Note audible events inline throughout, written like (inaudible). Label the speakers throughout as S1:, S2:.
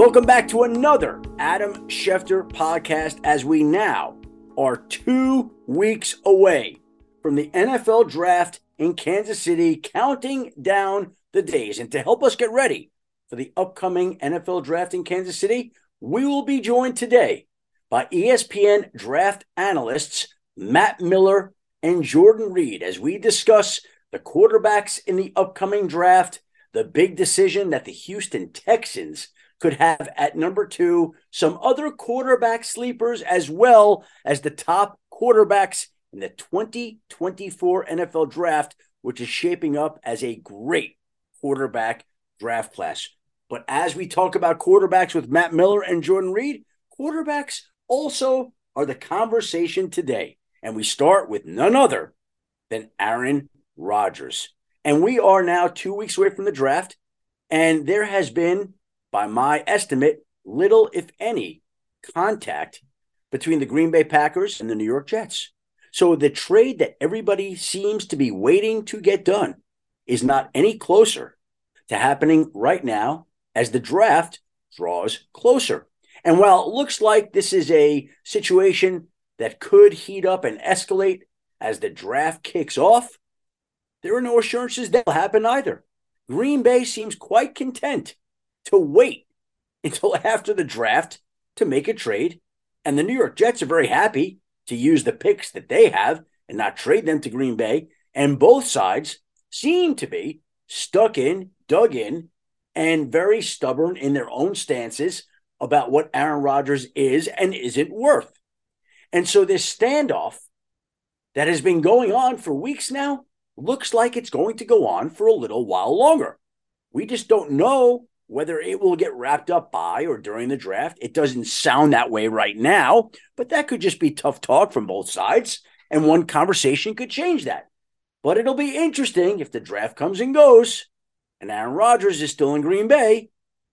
S1: Welcome back to another Adam Schefter podcast as we now are two weeks away from the NFL draft in Kansas City, counting down the days. And to help us get ready for the upcoming NFL draft in Kansas City, we will be joined today by ESPN draft analysts Matt Miller and Jordan Reid as we discuss the quarterbacks in the upcoming draft, the big decision that the Houston Texans could have at number two some other quarterback sleepers as well as the top quarterbacks in the 2024 NFL draft, which is shaping up as a great quarterback draft class. But as we talk about quarterbacks with Matt Miller and Jordan Reid, quarterbacks also are the conversation today. And we start with none other than Aaron Rodgers. And we are now two weeks away from the draft. And there has been by my estimate, little, if any, contact between the Green Bay Packers and the New York Jets. So the trade that everybody seems to be waiting to get done is not any closer to happening right now as the draft draws closer. And while it looks like this is a situation that could heat up and escalate as the draft kicks off, there are no assurances that will happen either. Green Bay seems quite content to wait (laughs) until after the draft to make a trade. And the New York Jets are very happy to use the picks that they have and not trade them to Green Bay. And both sides seem to be stuck in, dug in, and very stubborn in their own stances about what Aaron Rodgers is and isn't worth. And so this standoff that has been going on for weeks now looks like it's going to go on for a little while longer. We just don't know whether it will get wrapped up by or during the draft, it doesn't sound that way right now, but that could just be tough talk from both sides. And one conversation could change that. But it'll be interesting if the draft comes and goes and Aaron Rodgers is still in Green Bay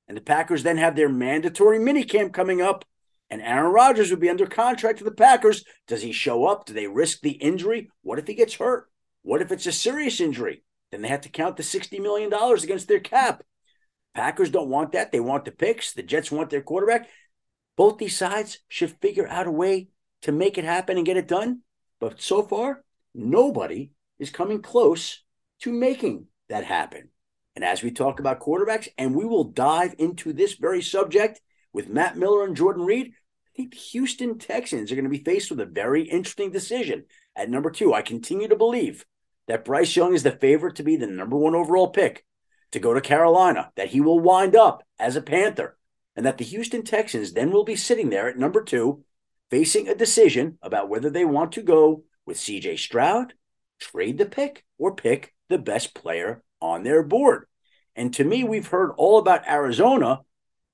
S1: and the Packers then have their mandatory minicamp coming up and Aaron Rodgers would be under contract to the Packers. Does he show up? Do they risk the injury? What if he gets hurt? What if it's a serious injury? Then they have to count the $60 million against their cap. Packers don't want that. They want the picks. The Jets want their quarterback. Both these sides should figure out a way to make it happen and get it done. But so far, nobody is coming close to making that happen. And as we talk about quarterbacks, and we will dive into this very subject with Matt Miller and Jordan Reid, I think the Houston Texans are going to be faced with a very interesting decision. At number two, I continue to believe that Bryce Young is the favorite to be the number one overall pick to go to Carolina, that he will wind up as a Panther, and that the Houston Texans then will be sitting there at number two, facing a decision about whether they want to go with CJ Stroud, trade the pick, or pick the best player on their board. And to me, we've heard all about Arizona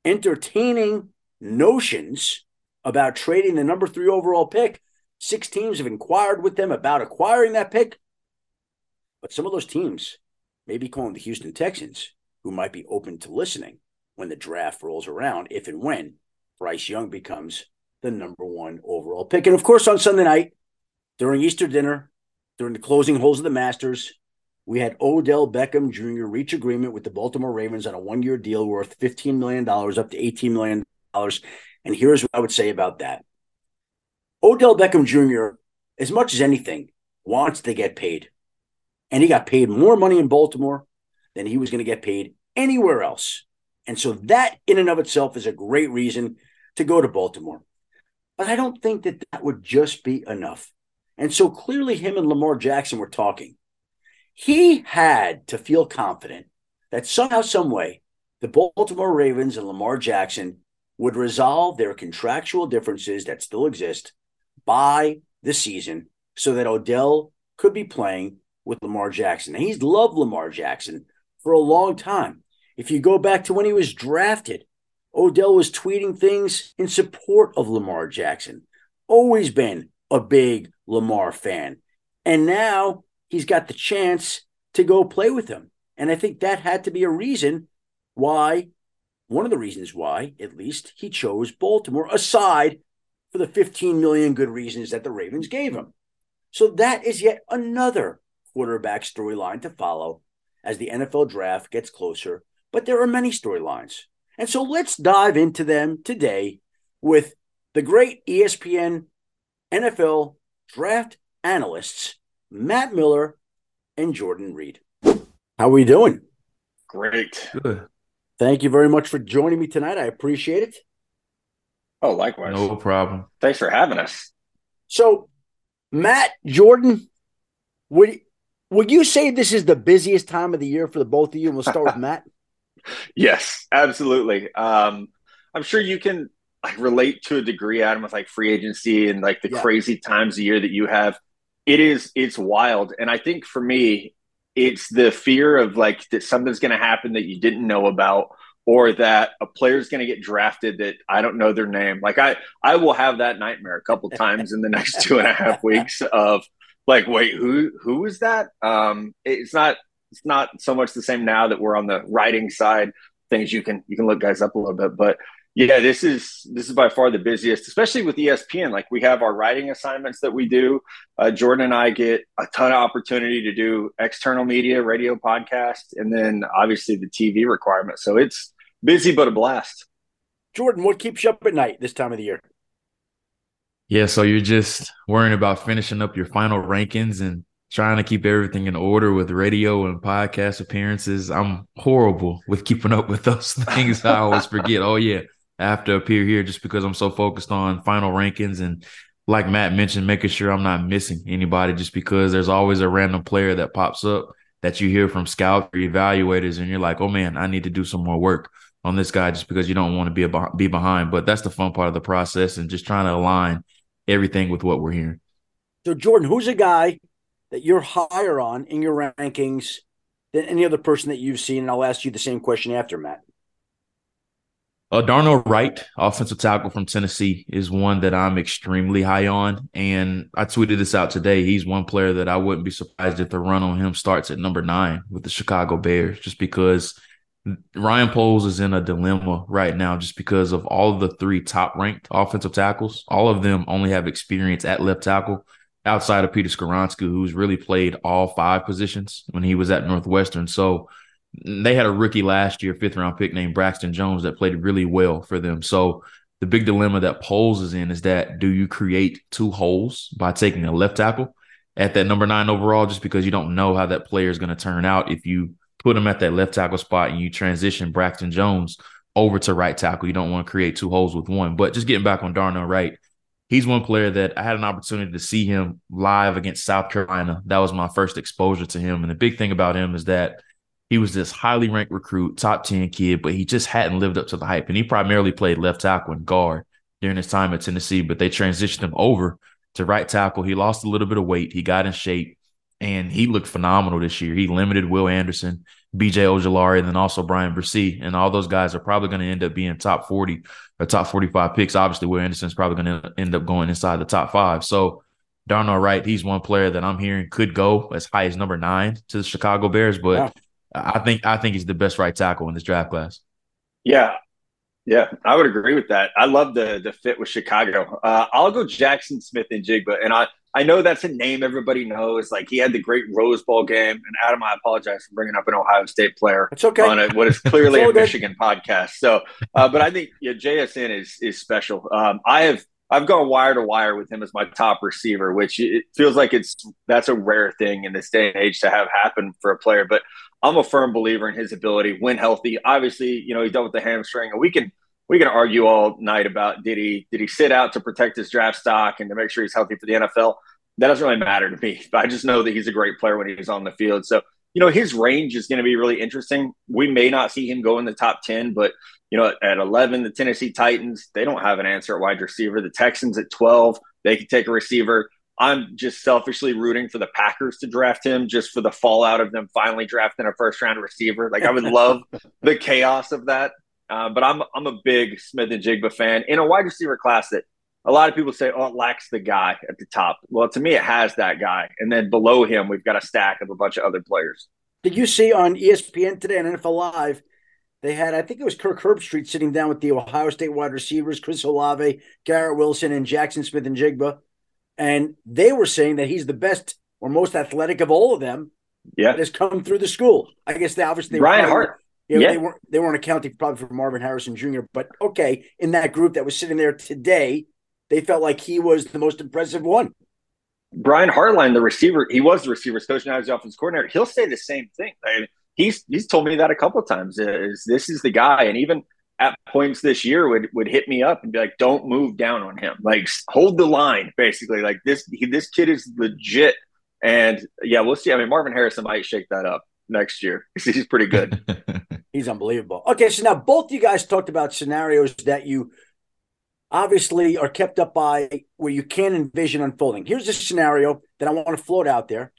S1: entertaining notions about trading the number three overall pick. Six teams have inquired with them about acquiring that pick. But some of those teams maybe calling the Houston Texans, who might be open to listening when the draft rolls around, if and when Bryce Young becomes the number one overall pick. And of course, on Sunday night, during Easter dinner, during the closing holes of the Masters, we had Odell Beckham Jr. reach agreement with the Baltimore Ravens on a one year deal worth $15 million up to $18 million. And here's what I would say about that Odell Beckham Jr., as much as anything, wants to get paid and he got paid more money in Baltimore than he was going to get paid anywhere else. And so that in and of itself is a great reason to go to Baltimore. But I don't think that that would just be enough. And so clearly him and Lamar Jackson were talking. He had to feel confident that somehow, some way, the Baltimore Ravens and Lamar Jackson would resolve their contractual differences that still exist by the season so that Odell could be playing with Lamar Jackson. And he's loved Lamar Jackson for a long time. If you go back to when he was drafted, Odell was tweeting things in support of Lamar Jackson. Always been a big Lamar fan. And now he's got the chance to go play with him. And I think that had to be a reason why, one of the reasons why, at least, he chose Baltimore, aside for the 15 million good reasons that the Ravens gave him. So that is yet another quarterback storyline to follow as the NFL draft gets closer. But there are many storylines. And so let's dive into them today with the great ESPN NFL draft analysts, Matt Miller and Jordan Reid. How are we doing?
S2: Great.
S3: Good.
S1: Thank you very much for joining me tonight. I appreciate it.
S2: Oh, likewise.
S3: No problem.
S2: Thanks for having us.
S1: So, Matt, Jordan, would would you say this is the busiest time of the year for the both of you? And we'll start with (laughs) Matt.
S2: Yes, absolutely. Um, I'm sure you can like relate to a degree, Adam, with like free agency and like the
S1: Yeah.
S2: crazy times a year that you have. It is, it's wild. And I think for me, it's the fear of like that something's going to happen that you didn't know about or that a player's going to get drafted that I don't know their name. Like I, I will have that nightmare a couple (laughs) times in the next two and a half weeks of like, wait, who, who is that? Um, it's not, it's not so much the same now that we're on the writing side things you can you can look guys up a little bit but yeah this is this is by far the busiest especially with espn like we have our writing assignments that we do uh, jordan and i get a ton of opportunity to do external media radio podcast and then obviously the tv requirement so it's busy but a blast
S1: Jordan, what keeps you up at night this time of the year?
S3: Yeah, so you're just worrying about finishing up your final rankings and trying to keep everything in order with radio and podcast appearances. I'm horrible with keeping up with those (laughs) things. I always forget. Oh yeah, I have to appear here just because I'm so focused on final rankings and like Matt mentioned, making sure I'm not missing anybody just because there's always a random player that pops up that you hear from scouts or evaluators and you're like, oh man, I need to do some more work on this guy just because you don't want to be a, be behind. But that's the fun part of the process and just trying to align everything with what we're hearing.
S1: So, Jordan, who's a guy that you're higher on in your rankings than any other person that you've seen? And I'll ask you the same question after, Matt.
S3: Uh, Darnell Wright, offensive tackle from Tennessee, is one that I'm extremely high on. And I tweeted this out today. He's one player that I wouldn't be surprised if the run on him starts at number nine with the Chicago Bears, just because Ryan Poles is in a dilemma right now, just because of all of the three top ranked offensive tackles. All of them only have experience at left tackle outside of Peter Skoronski, who's really played all five positions when he was at Northwestern. So, they had a rookie last year, fifth round pick named Braxton Jones that played really well for them. So the big dilemma that Poles is in is that do you create two holes by taking a left tackle at that number nine overall, just because you don't know how that player is going to turn out if you put him at that left tackle spot and you transition Braxton Jones over to right tackle. You don't want to create two holes with one. But just getting back on Darnell Wright, he's one player that I had an opportunity to see him live against South Carolina. That was my first exposure to him. And the big thing about him is that he was this highly ranked recruit, top 10 kid, but he just hadn't lived up to the hype. And he primarily played left tackle and guard during his time at Tennessee, but they transitioned him over to right tackle. He lost a little bit of weight, he got in shape, and he looked phenomenal this year. He limited Will Anderson, BJ Ojulari, and then also Bryan Bresee. And all those guys are probably going to end up being top 40 or top 45 picks. Obviously, Will Anderson's probably going to end up going inside the top five. So Darnell Wright, he's one player that I'm hearing could go as high as number nine to the Chicago Bears, but
S1: Wow.
S3: I think I think he's the best right tackle in this draft class.
S2: yeah yeah i would agree with that i love the the fit with chicago uh, i'll go Jaxon Smith-Njigba and i I know that's a name everybody knows. Like he had the great Rose Bowl game, and Adam, I apologize for bringing up an Ohio State player
S1: It's okay.
S2: on a, what is (laughs) clearly a. Michigan podcast. So, uh, but I think yeah, JSN is is special. Um, I have I've gone wire to wire with him as my top receiver, which it feels like it's that's a rare thing in this day and age to have happen for a player. But I'm a firm believer in his ability when healthy. Obviously, you know he's done with the hamstring, and we can we can argue all night about did he did he sit out to protect his draft stock and to make sure he's healthy for the NFL. That doesn't really matter to me. But I just know that he's a great player when he's on the field. So you know his range is going to be really interesting. We may not see him go in the top ten, but you know at 11 the Tennessee Titans they don't have an answer at wide receiver. The Texans at 12 they could take a receiver. I'm just selfishly rooting for the Packers to draft him just for the fallout of them finally drafting a first round receiver. Like I would love (laughs) the chaos of that. Uh, but I'm I'm a big Smith-Njigba fan in a wide receiver class that a lot of people say, oh, it lacks the guy at the top. Well, to me, it has that guy, and then below him, we've got a stack of a bunch of other players.
S1: Did you see on ESPN today on NFL Live? They had, I think it was Kirk Herbstreit sitting down with the Ohio State wide receivers, Chris Olave, Garrett Wilson, and Jaxon Smith-Njigba. And they were saying that he's the best or most athletic of all of them
S2: Yeah,
S1: that has come through the school. I guess they obviously
S2: Brian
S1: were-
S2: Hart.
S1: You know, yeah. they weren't they weren't accounting probably for Marvin Harrison Jr. But okay, in that group that was sitting there today, they felt like he was the most impressive one.
S2: Brian Hartline, the receiver, he was the receivers coach, now he's the offense coordinator. He'll say the same thing. I mean, he's he's told me that a couple of times. Uh, is this is the guy, and even at points this year would would hit me up and be like, "Don't move down on him. Like, hold the line." Basically, like this he, this kid is legit. And yeah, we'll see. I mean, Marvin Harrison might shake that up next year. (laughs) He's pretty good. (laughs)
S1: He's unbelievable. Okay, so now both you guys talked about scenarios that you obviously are kept up by where you can't envision unfolding. Here's a scenario that I want to float out there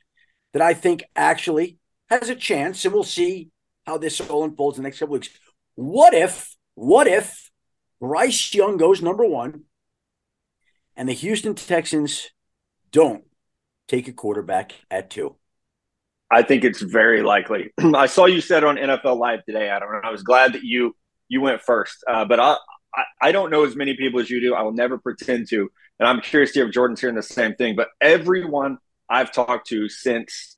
S1: that I think actually has a chance, and we'll see how this all unfolds in the next couple weeks. What if, what if Bryce Young goes number one and the Houston Texans don't take a quarterback at two?
S2: I think it's very likely. (clears throat) I saw you said on NFL Live today, Adam, and I was glad that you you went first. Uh, but I, I, I don't know as many people as you do. I will never pretend to. And I'm curious to hear if Jordan's hearing the same thing. But everyone I've talked to since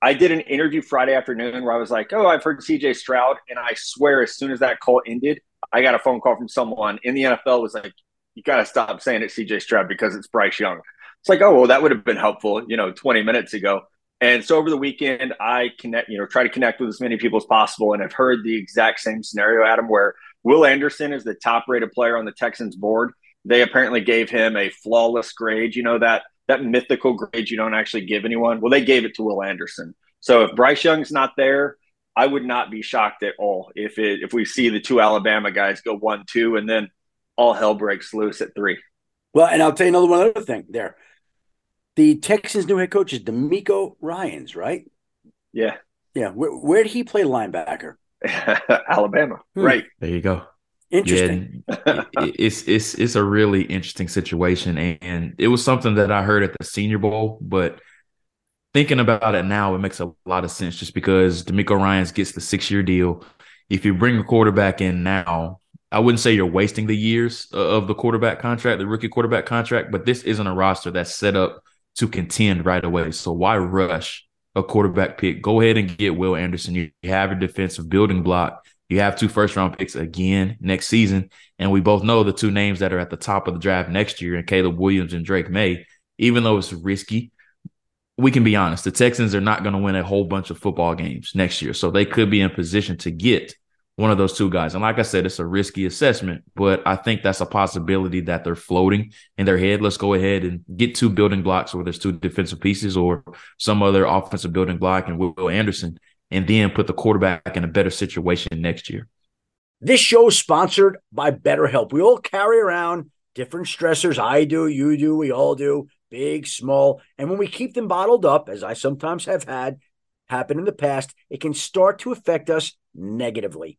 S2: I did an interview Friday afternoon where I was like, oh, I've heard CJ Stroud. And I swear, as soon as that call ended, I got a phone call from someone in the NFL was like, you got to stop saying it's CJ Stroud because it's Bryce Young. It's like, oh, well, that would have been helpful, you know, 20 minutes ago. And so over the weekend, I connect, you know, try to connect with as many people as possible. And I've heard the exact same scenario, Adam, where Will Anderson is the top rated player on the Texans board. They apparently gave him a flawless grade. You know that that mythical grade you don't actually give anyone. Well, they gave it to Will Anderson. So if Bryce Young's not there, I would not be shocked at all if it if we see the two Alabama guys go one two and then all hell breaks loose at three.
S1: Well, and I'll tell you another one other thing there. The Texans' new head coach is DeMeco Ryans, right?
S2: Yeah.
S1: Yeah. Where, where did he play linebacker? (laughs)
S2: Alabama. Hmm. Right.
S3: There you go.
S1: Interesting.
S3: Yeah, it's it's it's a really interesting situation, and it was something that I heard at the Senior Bowl. But thinking about it now, it makes a lot of sense. Just because DeMeco Ryans gets the six year deal, if you bring a quarterback in now, I wouldn't say you're wasting the years of the quarterback contract, the rookie quarterback contract. But this isn't a roster that's set up to contend right away. So why rush a quarterback pick. Go ahead and get Will Anderson. You have your defensive building block. You have two first round picks again next season. And we both know the two names that are at the top of the draft next year and Caleb Williams and Drake Maye, Even though it's risky, we can be honest. The Texans are not going to win a whole bunch of football games next year. So they could be in position to get one of those two guys. And like I said, it's a risky assessment, but I think that's a possibility that they're floating in their head. Let's go ahead and get two building blocks, whether it's two defensive pieces or some other offensive building block and Will Anderson, and then put the quarterback in a better situation next year.
S1: This show is sponsored by BetterHelp. We all carry around different stressors. I do, you do, we all do, big, small. And when we keep them bottled up, as I sometimes have had happen in the past, it can start to affect us negatively.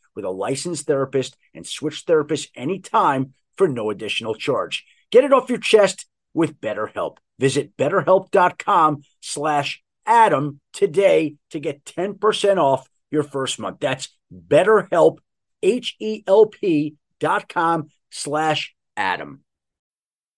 S1: with a licensed therapist and switch therapists anytime for no additional charge. Get it off your chest with BetterHelp. Visit betterhelp.com slash Adam today to get 10% off your first month. That's betterhelp, H-E-L-P dot com slash Adam.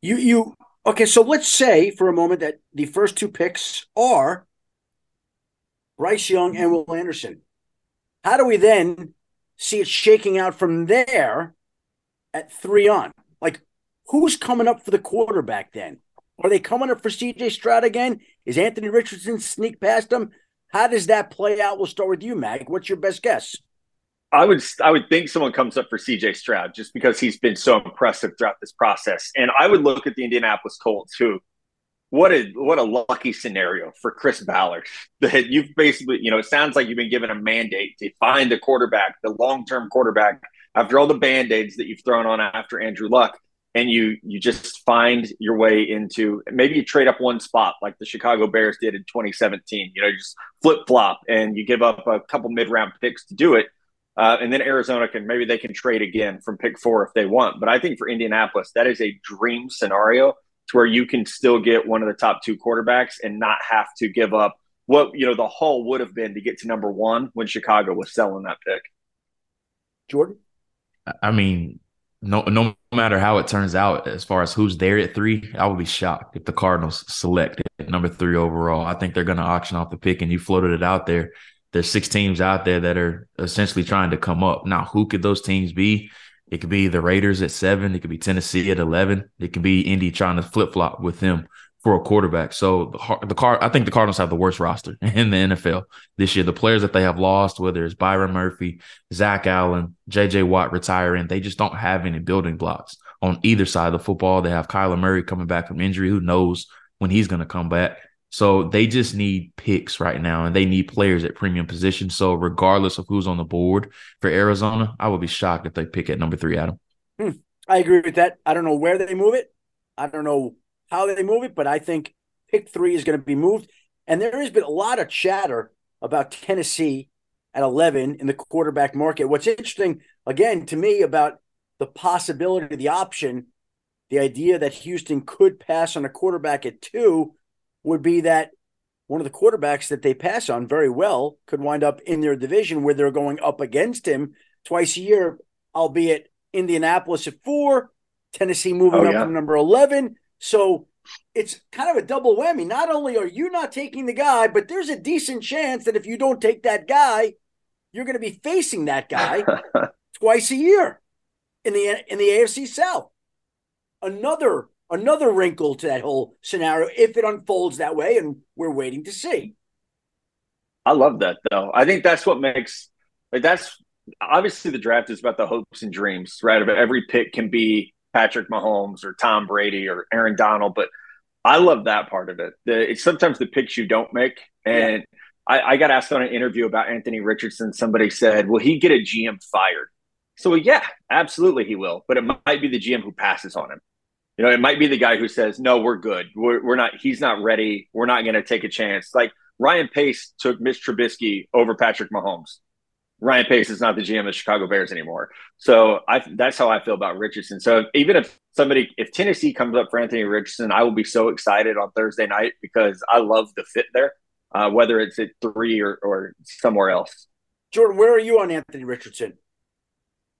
S1: You you okay? So let's say for a moment that the first two picks are Bryce Young and Will Anderson. How do we then see it shaking out from there at three on? Like, who's coming up for the quarterback then? Are they coming up for CJ Stroud again? Is Anthony Richardson sneak past them? How does that play out? We'll start with you, Matt. What's your best guess?
S2: I would I would think someone comes up for CJ Stroud just because he's been so impressive throughout this process. And I would look at the Indianapolis Colts who what a what a lucky scenario for Chris Ballard (laughs) that you've basically you know it sounds like you've been given a mandate to find the quarterback, the long term quarterback after all the band aids that you've thrown on after Andrew Luck, and you you just find your way into maybe you trade up one spot like the Chicago Bears did in 2017. You know, you just flip flop and you give up a couple mid round picks to do it. Uh, and then Arizona can maybe they can trade again from pick four if they want. But I think for Indianapolis, that is a dream scenario to where you can still get one of the top two quarterbacks and not have to give up what you know the haul would have been to get to number one when Chicago was selling that pick.
S1: Jordan,
S3: I mean, no, no matter how it turns out, as far as who's there at three, I would be shocked if the Cardinals select number three overall. I think they're going to auction off the pick, and you floated it out there. There's six teams out there that are essentially trying to come up. Now, who could those teams be? It could be the Raiders at seven. It could be Tennessee at eleven. It could be Indy trying to flip flop with them for a quarterback. So the the car, I think the Cardinals have the worst roster (laughs) in the NFL this year. The players that they have lost, whether it's Byron Murphy, Zach Allen, J.J. Watt retiring, they just don't have any building blocks on either side of the football. They have Kyler Murray coming back from injury. Who knows when he's going to come back? So they just need picks right now, and they need players at premium positions. So regardless of who's on the board for Arizona, I would be shocked if they pick at number three. Adam,
S1: hmm. I agree with that. I don't know where they move it. I don't know how they move it, but I think pick three is going to be moved. And there has been a lot of chatter about Tennessee at 11 in the quarterback market. What's interesting, again, to me, about the possibility, the option, the idea that Houston could pass on a quarterback at two would be that one of the quarterbacks that they pass on very well could wind up in their division where they're going up against him twice a year, albeit Indianapolis at four, Tennessee moving oh, yeah. up from number 11. So it's kind of a double whammy. Not only are you not taking the guy, but there's a decent chance that if you don't take that guy, you're going to be facing that guy (laughs) twice a year in the in the AFC South. Another another wrinkle to that whole scenario if it unfolds that way, and we're waiting to see.
S2: I love that though. I think that's what makes like that's obviously the draft is about the hopes and dreams, right? But every pick can be Patrick Mahomes or Tom Brady or Aaron Donald, but I love that part of it. The, it's sometimes the picks you don't make. And yeah. I, I, got asked on an interview about Anthony Richardson. Somebody said, "Will he get a GM fired?" So yeah, absolutely he will. But it might be the GM who passes on him. You know, it might be the guy who says, "No, we're good. We're, we're not. He's not ready. We're not going to take a chance." Like Ryan Pace took Mitch Trubisky over Patrick Mahomes. Ryan Pace is not the GM of Chicago Bears anymore. So I, that's how I feel about Richardson. So even if somebody, if Tennessee comes up for Anthony Richardson, I will be so excited on Thursday night because I love the fit there, uh, whether it's at three or, or somewhere else.
S1: Jordan, where are you on Anthony Richardson?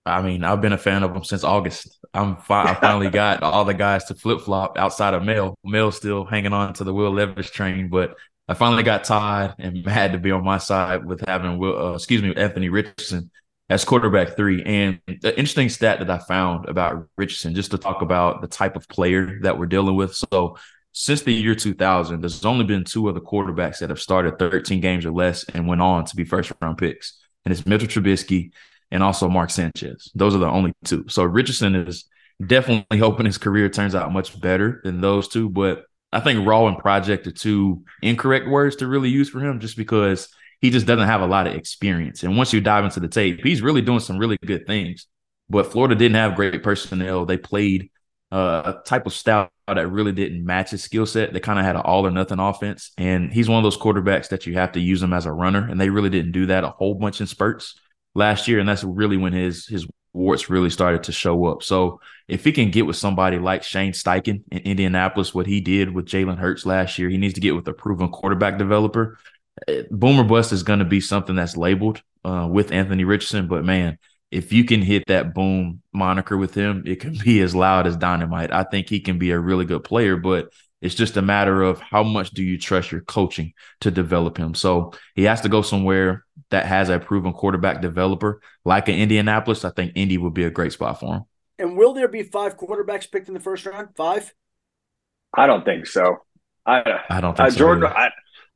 S3: I mean, I've been a fan of him since August. I'm fi- I finally got all the guys to flip flop outside of Mel. Mel's still hanging on to the Will Levis train, but I finally got tired and (laughs) mad to be on my side with having Will, uh, excuse me, Anthony Richardson as quarterback three. And the interesting stat that I found about Richardson, just to talk about the type of player that we're dealing with. So since the year 2000, there's only been two other quarterbacks that have started 13 games or less and went on to be first round picks, and it's Mitchell Trubisky and also Mark Sanchez. Those are the only two. So Richardson is definitely hoping his career turns out much better than those two. But I think raw and project are two incorrect words to really use for him just because he just doesn't have a lot of experience. And once you dive into the tape, he's really doing some really good things. But Florida didn't have great personnel. They played uh, a type of style that really didn't match his skill set. They kind of had an all or nothing offense. And he's one of those quarterbacks that you have to use him as a runner. And they really didn't do that a whole bunch in spurts last year, and that's really when his his warts really started to show up. So if he can get with somebody like Shane Steichen in Indianapolis, what he did with Jalen Hurts last year, he needs to get with a proven quarterback developer. Eh, boomer bust is going to be something that's labeled uh, with Anthony Richardson, but man, if you can hit that boom moniker with him, it can be as loud as dynamite. I think he can be a really good player, but it's just a matter of how much do you trust your coaching to develop him. So he has to go somewhere that has a proven quarterback developer like an Indianapolis. I think Indy would be a great spot for him.
S1: And will there be five quarterbacks picked in the first round? Five?
S2: I don't think so. I
S3: I don't think uh,
S2: so Jordan. I,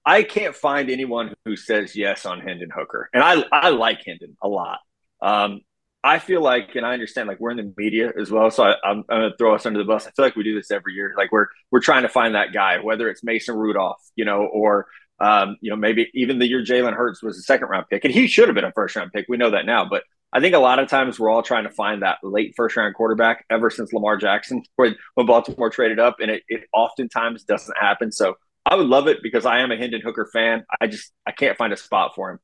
S2: I can't find anyone who says yes on Hendon Hooker, and I I like Hendon a lot. Um, I feel like, and I understand, like we're in the media as well, so I, am going to throw us under the bus. I feel like we do this every year. Like we're we're trying to find that guy, whether it's Mason Rudolph, you know, or um, you know maybe even the year Jalen Hurts was a second round pick, and he should have been a first round pick. We know that now, but I think a lot of times we're all trying to find that late first round quarterback. Ever since Lamar Jackson, (laughs) when when Baltimore traded up, and it, it oftentimes doesn't happen. So I would love it because I am a Hendon Hooker fan. I just I can't find a spot for him.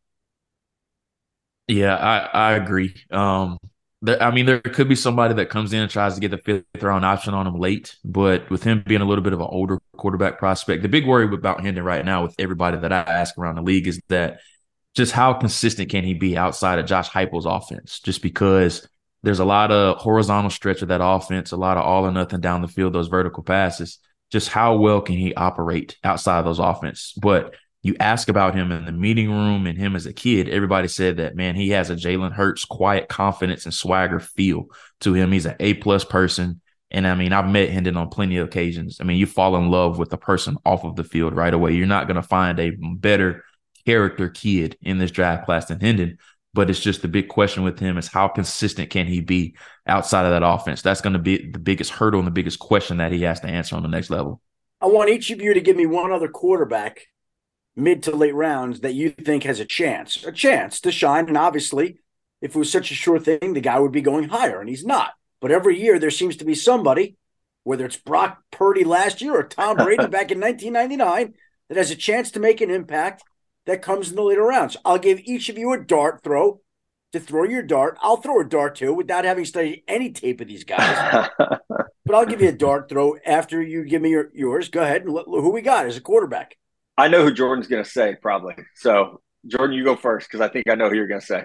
S3: Yeah, I, I agree. Um, there, I mean, there could be somebody that comes in and tries to get the fifth round option on him late, but with him being a little bit of an older quarterback prospect, the big worry about Hendon right now with everybody that I ask around the league is that just how consistent can he be outside of Josh Heupel's offense? Just because there's a lot of horizontal stretch of that offense, a lot of all or nothing down the field, those vertical passes. Just how well can he operate outside of those offense? But you ask about him in the meeting room and him as a kid, everybody said that man, he has a Jalen Hurts quiet confidence and swagger feel to him. He's an A plus person. And I mean, I've met Hendon on plenty of occasions. I mean, you fall in love with the person off of the field right away. You're not going to find a better character kid in this draft class than Hendon. But it's just the big question with him is how consistent can he be outside of that offense? That's going to be the biggest hurdle and the biggest question that he has to answer on the next level.
S1: I want each of you to give me one other quarterback mid to late rounds that you think has a chance, a chance to shine. And obviously, if it was such a sure thing, the guy would be going higher, and he's not. But every year there seems to be somebody, whether it's Brock Purdy last year or Tom (laughs) Brady back in 1999, that has a chance to make an impact that comes in the later rounds. I'll give each of you a dart throw to throw your dart. I'll throw a dart too without having studied any tape of these guys. (laughs) but I'll give you a dart throw after you give me your, yours. Go ahead and look who we got as a quarterback.
S2: I know who Jordan's going to say probably. So Jordan, you go first because I think I know who you're going to say.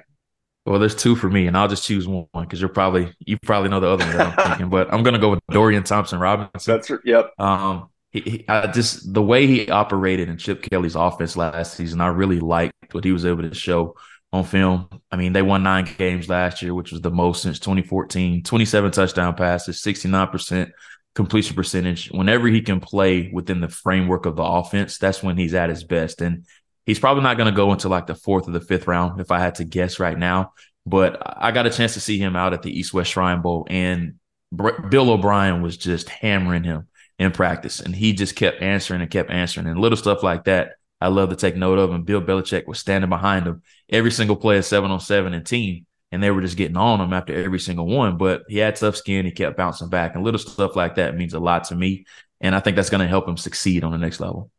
S3: Well, there's two for me, and I'll just choose one because you're probably you probably know the other one that I'm thinking. But I'm going to go with Dorian Thompson Robinson.
S2: That's right. yep.
S3: Um, he, he I just the way he operated in Chip Kelly's offense last season, I really liked what he was able to show on film. I mean, they won nine games last year, which was the most since 2014. 27 touchdown passes, 69 percent completion percentage, whenever he can play within the framework of the offense, that's when he's at his best. And he's probably not going to go into like the fourth or the fifth round if I had to guess right now. But I got a chance to see him out at the East West Shrine Bowl, and Bill O'Brien was just hammering him in practice, and he just kept answering and kept answering, and little stuff like that. I love to take note of. And Bill Belichick was standing behind him every single play of seven on seven and team and they were just getting on him after every single one. But he had tough skin. He kept bouncing back, and little stuff like that means a lot to me. And I think that's going to help him succeed on the next level.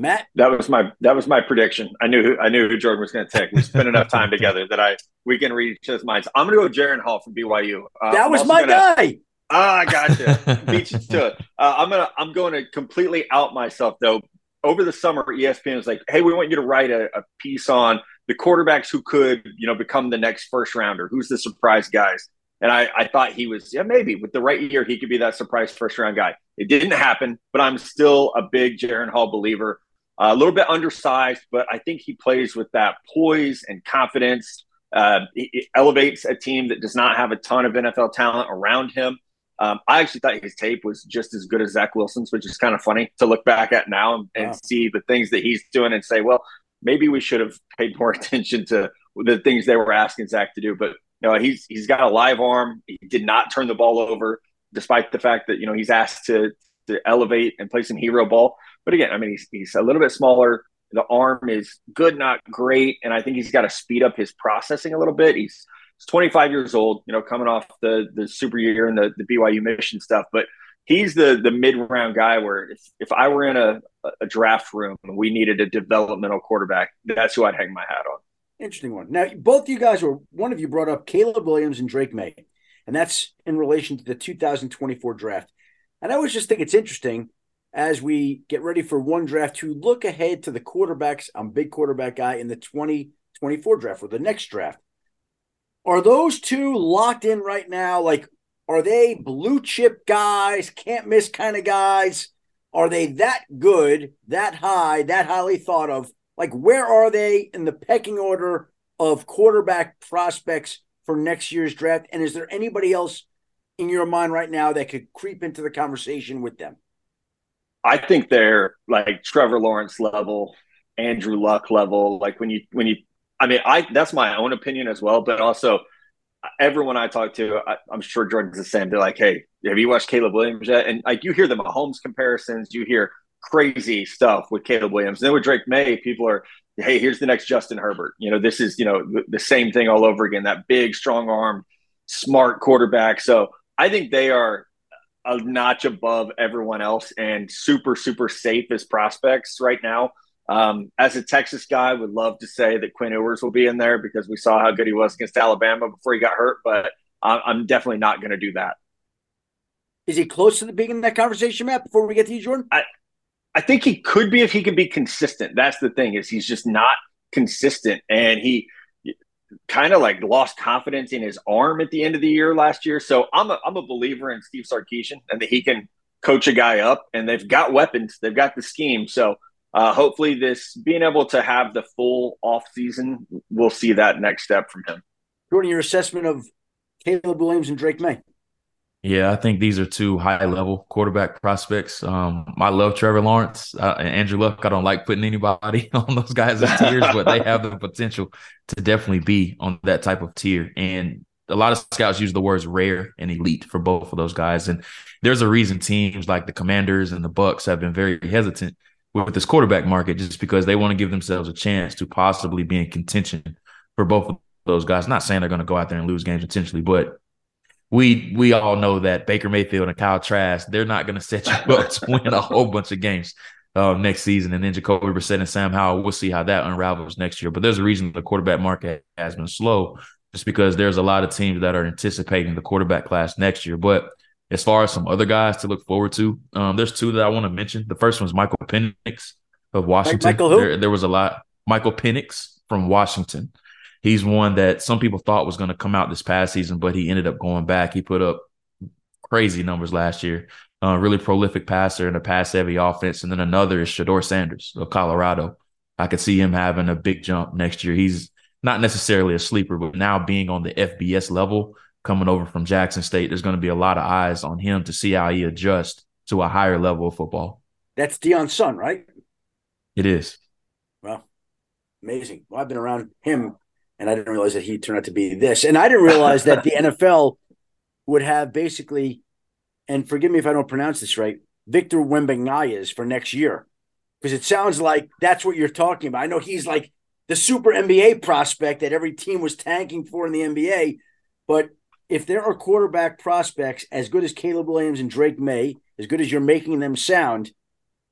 S1: Matt,
S2: that was my that was my prediction. I knew who, I knew who Jordan was going to take. We spent enough time (laughs) together that I we can read each other's minds. I'm going to go Jaren Hall from BYU.
S1: Uh, that was my
S2: gonna,
S1: guy.
S2: Ah, I gotcha. (laughs) Beat you to it. Uh, I'm gonna I'm going to completely out myself though. Over the summer, ESPN was like, "Hey, we want you to write a, a piece on the quarterbacks who could, you know, become the next first rounder. Who's the surprise guys? And I, I thought he was, yeah, maybe with the right year, he could be that surprise first round guy. It didn't happen, but I'm still a big Jaren Hall believer. Uh, a little bit undersized, but I think he plays with that poise and confidence. Uh, it, elevates a team that does not have a ton of NFL talent around him. Um, I actually thought his tape was just as good as Zach Wilson's, which is kind of funny to look back at now and, and wow. see the things that he's doing and say, well, maybe we should have paid more (laughs) attention to the things they were asking Zach to do. But you know, he's he's got a live arm. He did not turn the ball over, despite the fact that you know he's asked to to elevate and play some hero ball. But again, I mean, he's he's a little bit smaller. The arm is good, not great, and I think he's got to speed up his processing a little bit. He's he's 25 years old, you know, coming off the the super year and the the BYU mission stuff, but he's the the mid round guy where if, if I were in a, a draft room and we needed a developmental quarterback, that's who I'd hang my hat on.
S1: Interesting one. Now, both you guys were one of you brought up Caleb Williams and Drake Maye, and that's in relation to the 2024 draft. And I always just think it's interesting as we get ready for one draft to look ahead to the quarterbacks. I'm big quarterback guy in the 2024 draft or the next draft. Are those two locked in right now? Like, are they blue chip guys, can't miss kind of guys? Are they that good, that high, that highly thought of? Like, where are they in the pecking order of quarterback prospects for next year's draft? And is there anybody else in your mind right now that could creep into the conversation with them?
S2: I think they're like Trevor Lawrence level, Andrew Luck level. Like when you when you, I mean, I that's my own opinion as well. But also, everyone I talk to, I, am sure Jordan's the same. They're like, "Hey, have you watched Caleb Williams yet?" And like you hear the Mahomes comparisons, you hear crazy stuff with Caleb Williams. And then with Drake Maye, people are, "Hey, here's the next Justin Herbert." You know, this is you know the, same thing all over again. That big, strong arm, smart quarterback. So I think they are a notch above everyone else and super, super safe as prospects right now. Um, as a Texas guy, would love to say that Quinn Ewers will be in there because we saw how good he was against Alabama before he got hurt, but I'm definitely not going to do that.
S1: Is he close to the being in that conversation, Matt? Before we get to you, Jordan,
S2: I, I think he could be if he can be consistent. That's the thing is he's just not consistent, and he kind of like lost confidence in his arm at the end of the year last year. So I'm a I'm a believer in Steve Sarkisian and that he can coach a guy up, and they've got weapons, they've got the scheme. So uh, hopefully, this being able to have the full off season, we'll see that next step from him.
S1: Jordan, your assessment of Caleb Williams and Drake Maye.
S3: Yeah, I think these are two high level quarterback prospects. Um, I love Trevor Lawrence uh, and Andrew Luck. I don't like putting anybody (laughs) on those guys (laughs) tiers, but they have the potential to definitely be on that type of tier. And a lot of scouts use the words rare and elite for both of those guys. And there's a reason teams like the Commanders and the Bucs have been very hesitant with this quarterback market just because they want to give themselves a chance to possibly be in contention for both of those guys. Not saying they're going to go out there and lose games intentionally, but we we all know that Baker Mayfield and Kyle Trask, they're not going to set you up to (laughs) win a whole bunch of games uh, next season. And then Jacoby Brissett and Sam Howell, we'll see how that unravels next year. But there's a reason the quarterback market has been slow, just because there's a lot of teams that are anticipating the quarterback class next year. But as far as some other guys to look forward to, um, there's two that I want to mention. The first one's Michael Penix of Washington.
S1: Michael who?
S3: There, there was a lot. Michael Penix from Washington. He's one that some people thought was going to come out this past season, but he ended up going back. He put up crazy numbers last year. Uh, really prolific passer in a pass heavy offense. And then another is Shedeur Sanders of Colorado. I could see him having a big jump next year. He's not necessarily a sleeper, but now being on the FBS level, coming over from Jackson State, there's going to be a lot of eyes on him to see how he adjusts to a higher level of football.
S1: That's Deion's son, right?
S3: It is.
S1: Well, amazing. Well, I've been around him and I didn't realize that he turned out to be this. And I didn't realize that the (laughs) NFL would have basically, and forgive me if I don't pronounce this right, Victor Wembanyama for next year, because it sounds like that's what you're talking about. I know he's like the super NBA prospect that every team was tanking for in the NBA, but if there are quarterback prospects as good as Caleb Williams and Drake Maye, as good as you're making them sound,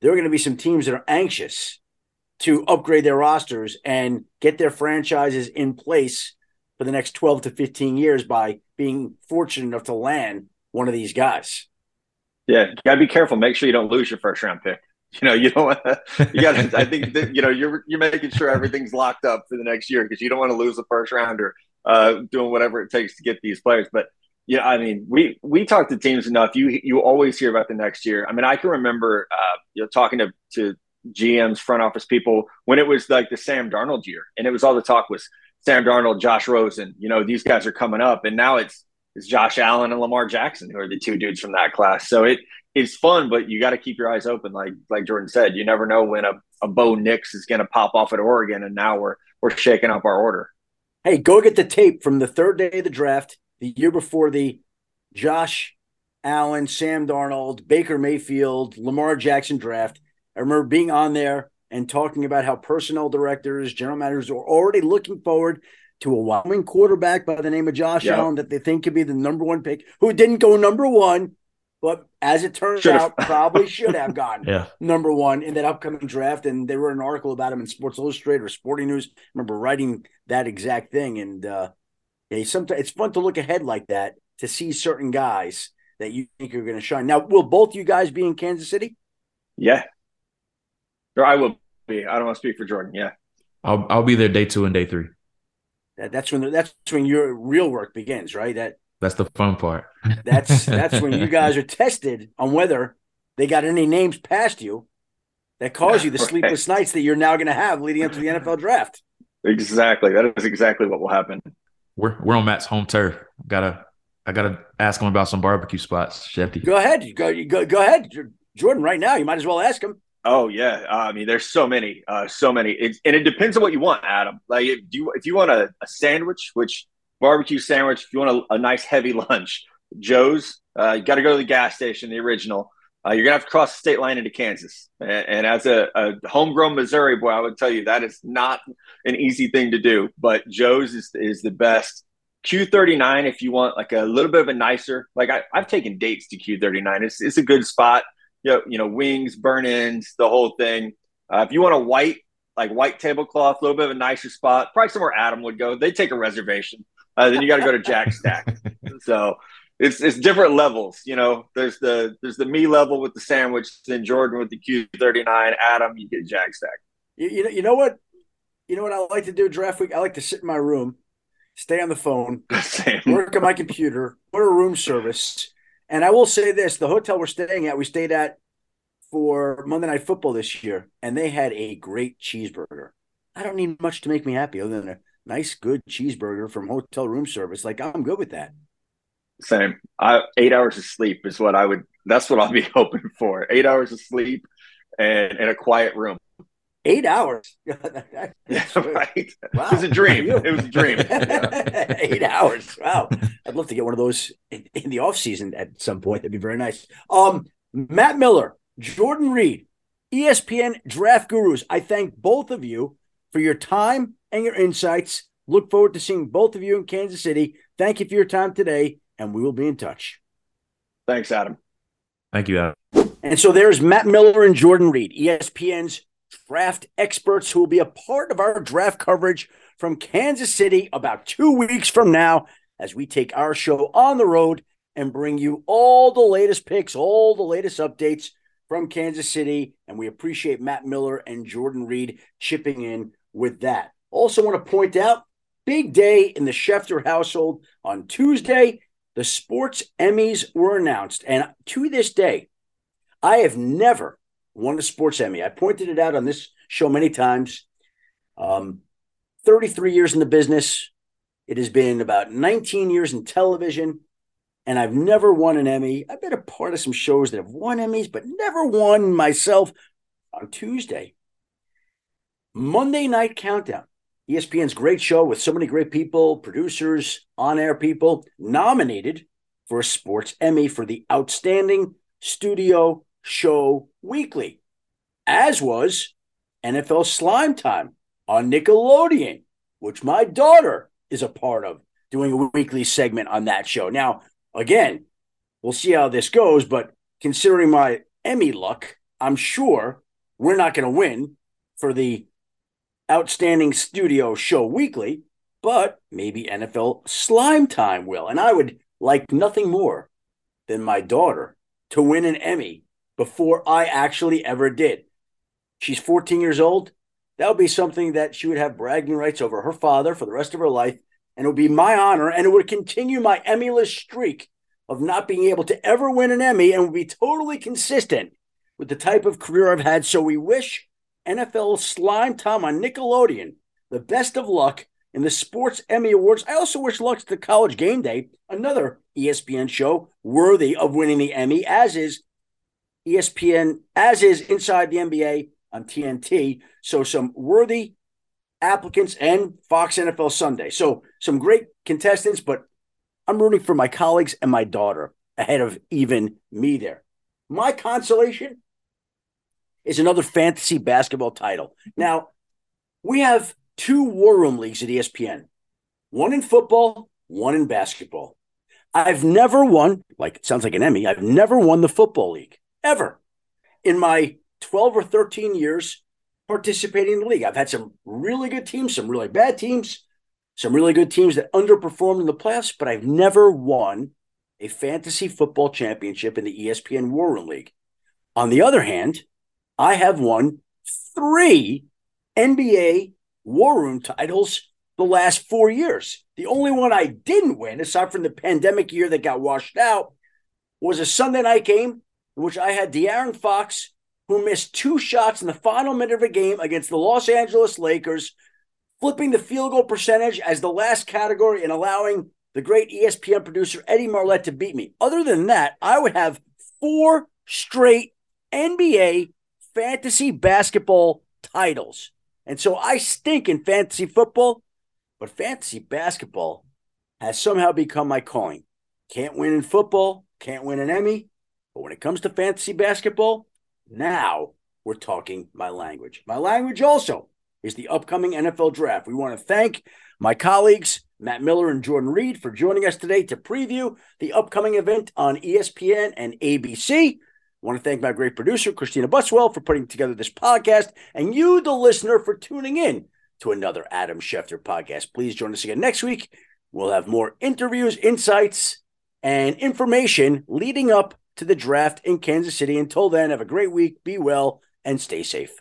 S1: there are going to be some teams that are anxious to upgrade their rosters and get their franchises in place for the next 12 to 15 years by being fortunate enough to land one of these guys.
S2: Yeah, you got to be careful. Make sure you don't lose your first round pick. (laughs) You know, you don't want to, you got I think that, you know, you're, you're making sure everything's locked up for the next year because you don't want to lose the first rounder uh, doing whatever it takes to get these players. But yeah, I mean, we, we talk to teams enough. You, you always hear about the next year. I mean, I can remember, uh, you know, talking to, to GMs, front office people when it was like the Sam Darnold year, and it was all the talk was Sam Darnold, Josh Rosen. You know, these guys are coming up, and now it's it's Josh Allen and Lamar Jackson who are the two dudes from that class. So it it's fun, but you got to keep your eyes open. Like like Jordan said, you never know when a, a Bo Nix is going to pop off at Oregon, and now we're we're shaking up our order.
S1: Hey, go get the tape from the third day of the draft, the year before the Josh Allen, Sam Darnold, Baker Mayfield, Lamar Jackson draft I remember being on there and talking about how personnel directors, general managers are already looking forward to a Wyoming quarterback by the name of Josh yep. Allen that they think could be the number one pick, who didn't go number one, but as it turns Should've. out, probably should have gone (laughs)
S3: yeah.
S1: number one in that upcoming draft. And they wrote an article about him in Sports Illustrated or Sporting News. I remember writing that exact thing. And uh, yeah, sometimes it's fun to look ahead like that to see certain guys that you think are going to shine. Now, will both you guys be in Kansas City?
S2: Yeah, or I will be. I don't want to speak for Jordan. Yeah.
S3: I'll I'll be there day two and day three.
S1: That, that's when that's when your real work begins, right? That
S3: that's the fun part.
S1: that's (laughs) that's when you guys are tested on whether they got any names past you that cause you the (laughs) right. sleepless nights that you're now going to have leading up to the NFL draft.
S2: Exactly. That is exactly what will happen.
S3: We're we're on Matt's home turf. Gotta I gotta ask him about some barbecue spots, Schefty.
S1: Go ahead. Go go go ahead, Jordan. Right now, you might as well ask him.
S2: Oh yeah, uh, I mean, there's so many, uh, so many, it's, and it depends on what you want, Adam. Like, if you if you want a, a sandwich, which barbecue sandwich. If you want a, a nice heavy (laughs) lunch, Joe's. Uh, you got to go to the gas station, the original. Uh, you're gonna have to cross the state line into Kansas, and, and as a, a, homegrown Missouri boy, I would tell you that is not an easy thing to do. But Joe's is is the best. Q39, if you want like a little bit of a nicer, like I, have taken dates to Q39. It's it's a good spot. You know, you know, wings, burnt ends, the whole thing. Uh, if you want a white, like white tablecloth, a little bit of a nicer spot, probably somewhere Adam would go. They take a reservation. Uh, then you got to go to Jack Stack. (laughs) so it's it's different levels. You know, there's the there's the me level with the sandwich, then Jordan with the Q39, Adam, you get Jack Stack.
S1: You, you know, you know what, you know what I like to do draft week. I like to sit in my room, stay on the phone, (laughs) Same. work on my computer, order room service. And I will say this: the hotel we're staying at, we stayed at for Monday Night Football this year, and they had a great cheeseburger. I don't need much to make me happy other than a nice, good cheeseburger from hotel room service. Like I'm good with that.
S2: Same. I, eight hours of sleep is what I would. That's what I'll be (laughs) hoping for. Eight hours of sleep and in a quiet room.
S1: Eight hours. (laughs)
S2: yeah, (laughs) right. Wow. It was a dream. It was a dream. (laughs)
S1: Yeah. Eight hours. Wow. I'd love to get one of those in, in, the off season at some point. That'd be very nice. Um, Matt Miller, Jordan Reid, ESPN Draft Gurus. I thank both of you for your time and your insights. Look forward to seeing both of you in Kansas City. Thank you for your time today and we will be in touch.
S2: Thanks, Adam.
S3: Thank you, Adam.
S1: And so there's Matt Miller and Jordan Reid, ESPN's draft experts who will be a part of our draft coverage from Kansas City about two weeks from now as we take our show on the road and bring you all the latest picks, all the latest updates from Kansas City. And we appreciate Matt Miller and Jordan Reid chipping in with that. Also, want to point out big day in the Schefter household on Tuesday the sports Emmys were announced. And to this day, I have never won a sports Emmy. I pointed it out on this show many times. Um, 33 years in the business. It has been about 19 years in television, and I've never won an Emmy. I've been a part of some shows that have won Emmys, but never won myself on Tuesday. Monday Night Countdown. ESPN's great show with so many great people, producers, on air people, nominated for a Sports Emmy for the Outstanding Studio Show Weekly, as was NFL Slime Time on Nickelodeon, which my daughter is a part of, doing a weekly segment on that show. Now, again, we'll see how this goes, but considering my Emmy luck, I'm sure we're not going to win for the Outstanding Studio Show Weekly, but maybe NFL Slime Time will. And I would like nothing more than my daughter to win an Emmy before I actually ever did. She's 14 years old. That would be something that she would have bragging rights over her father for the rest of her life. And it would be my honor, and it would continue my Emmyless streak of not being able to ever win an Emmy and would be totally consistent with the type of career I've had. So we wish NFL Slime Time on Nickelodeon. The best of luck in the Sports Emmy Awards. I also wish luck to College Game Day, another ESPN show worthy of winning the Emmy, as is ESPN, as is Inside the NBA on TNT. So some worthy applicants and Fox NFL Sunday. So some great contestants, but I'm rooting for my colleagues and my daughter ahead of even me there. My consolation is another fantasy basketball title. Now, we have two war room leagues at ESPN one in football, one in basketball. I've never won, like it sounds like an Emmy, I've never won the football league ever in my 12 or 13 years participating in the league. I've had some really good teams, some really bad teams, some really good teams that underperformed in the playoffs, but I've never won a fantasy football championship in the ESPN War Room League. On the other hand, I have won three NBA War Room titles the last four years. The only one I didn't win, aside from the pandemic year that got washed out, was a Sunday night game in which I had De'Aaron Fox, who missed two shots in the final minute of a game against the Los Angeles Lakers, flipping the field goal percentage as the last category and allowing the great ESPN producer Eddie Marlette to beat me. Other than that, I would have four straight NBA fantasy basketball titles. And so I stink in fantasy football, but fantasy basketball, has somehow become my calling. Can't win in football, can't win an Emmy, but when it comes to fantasy basketball, now we're talking my language. My language also is the upcoming NFL draft. We want to thank my colleagues, Matt Miller and Jordan Reid, for joining us today to preview the upcoming event on ESPN and ABC. I want to thank my great producer, Christina Buswell, for putting together this podcast, and you, the listener, for tuning in to another Adam Schefter podcast. Please join us again next week. We'll have more interviews, insights, and information leading up to the draft in Kansas City. Until then, have a great week, be well, and stay safe.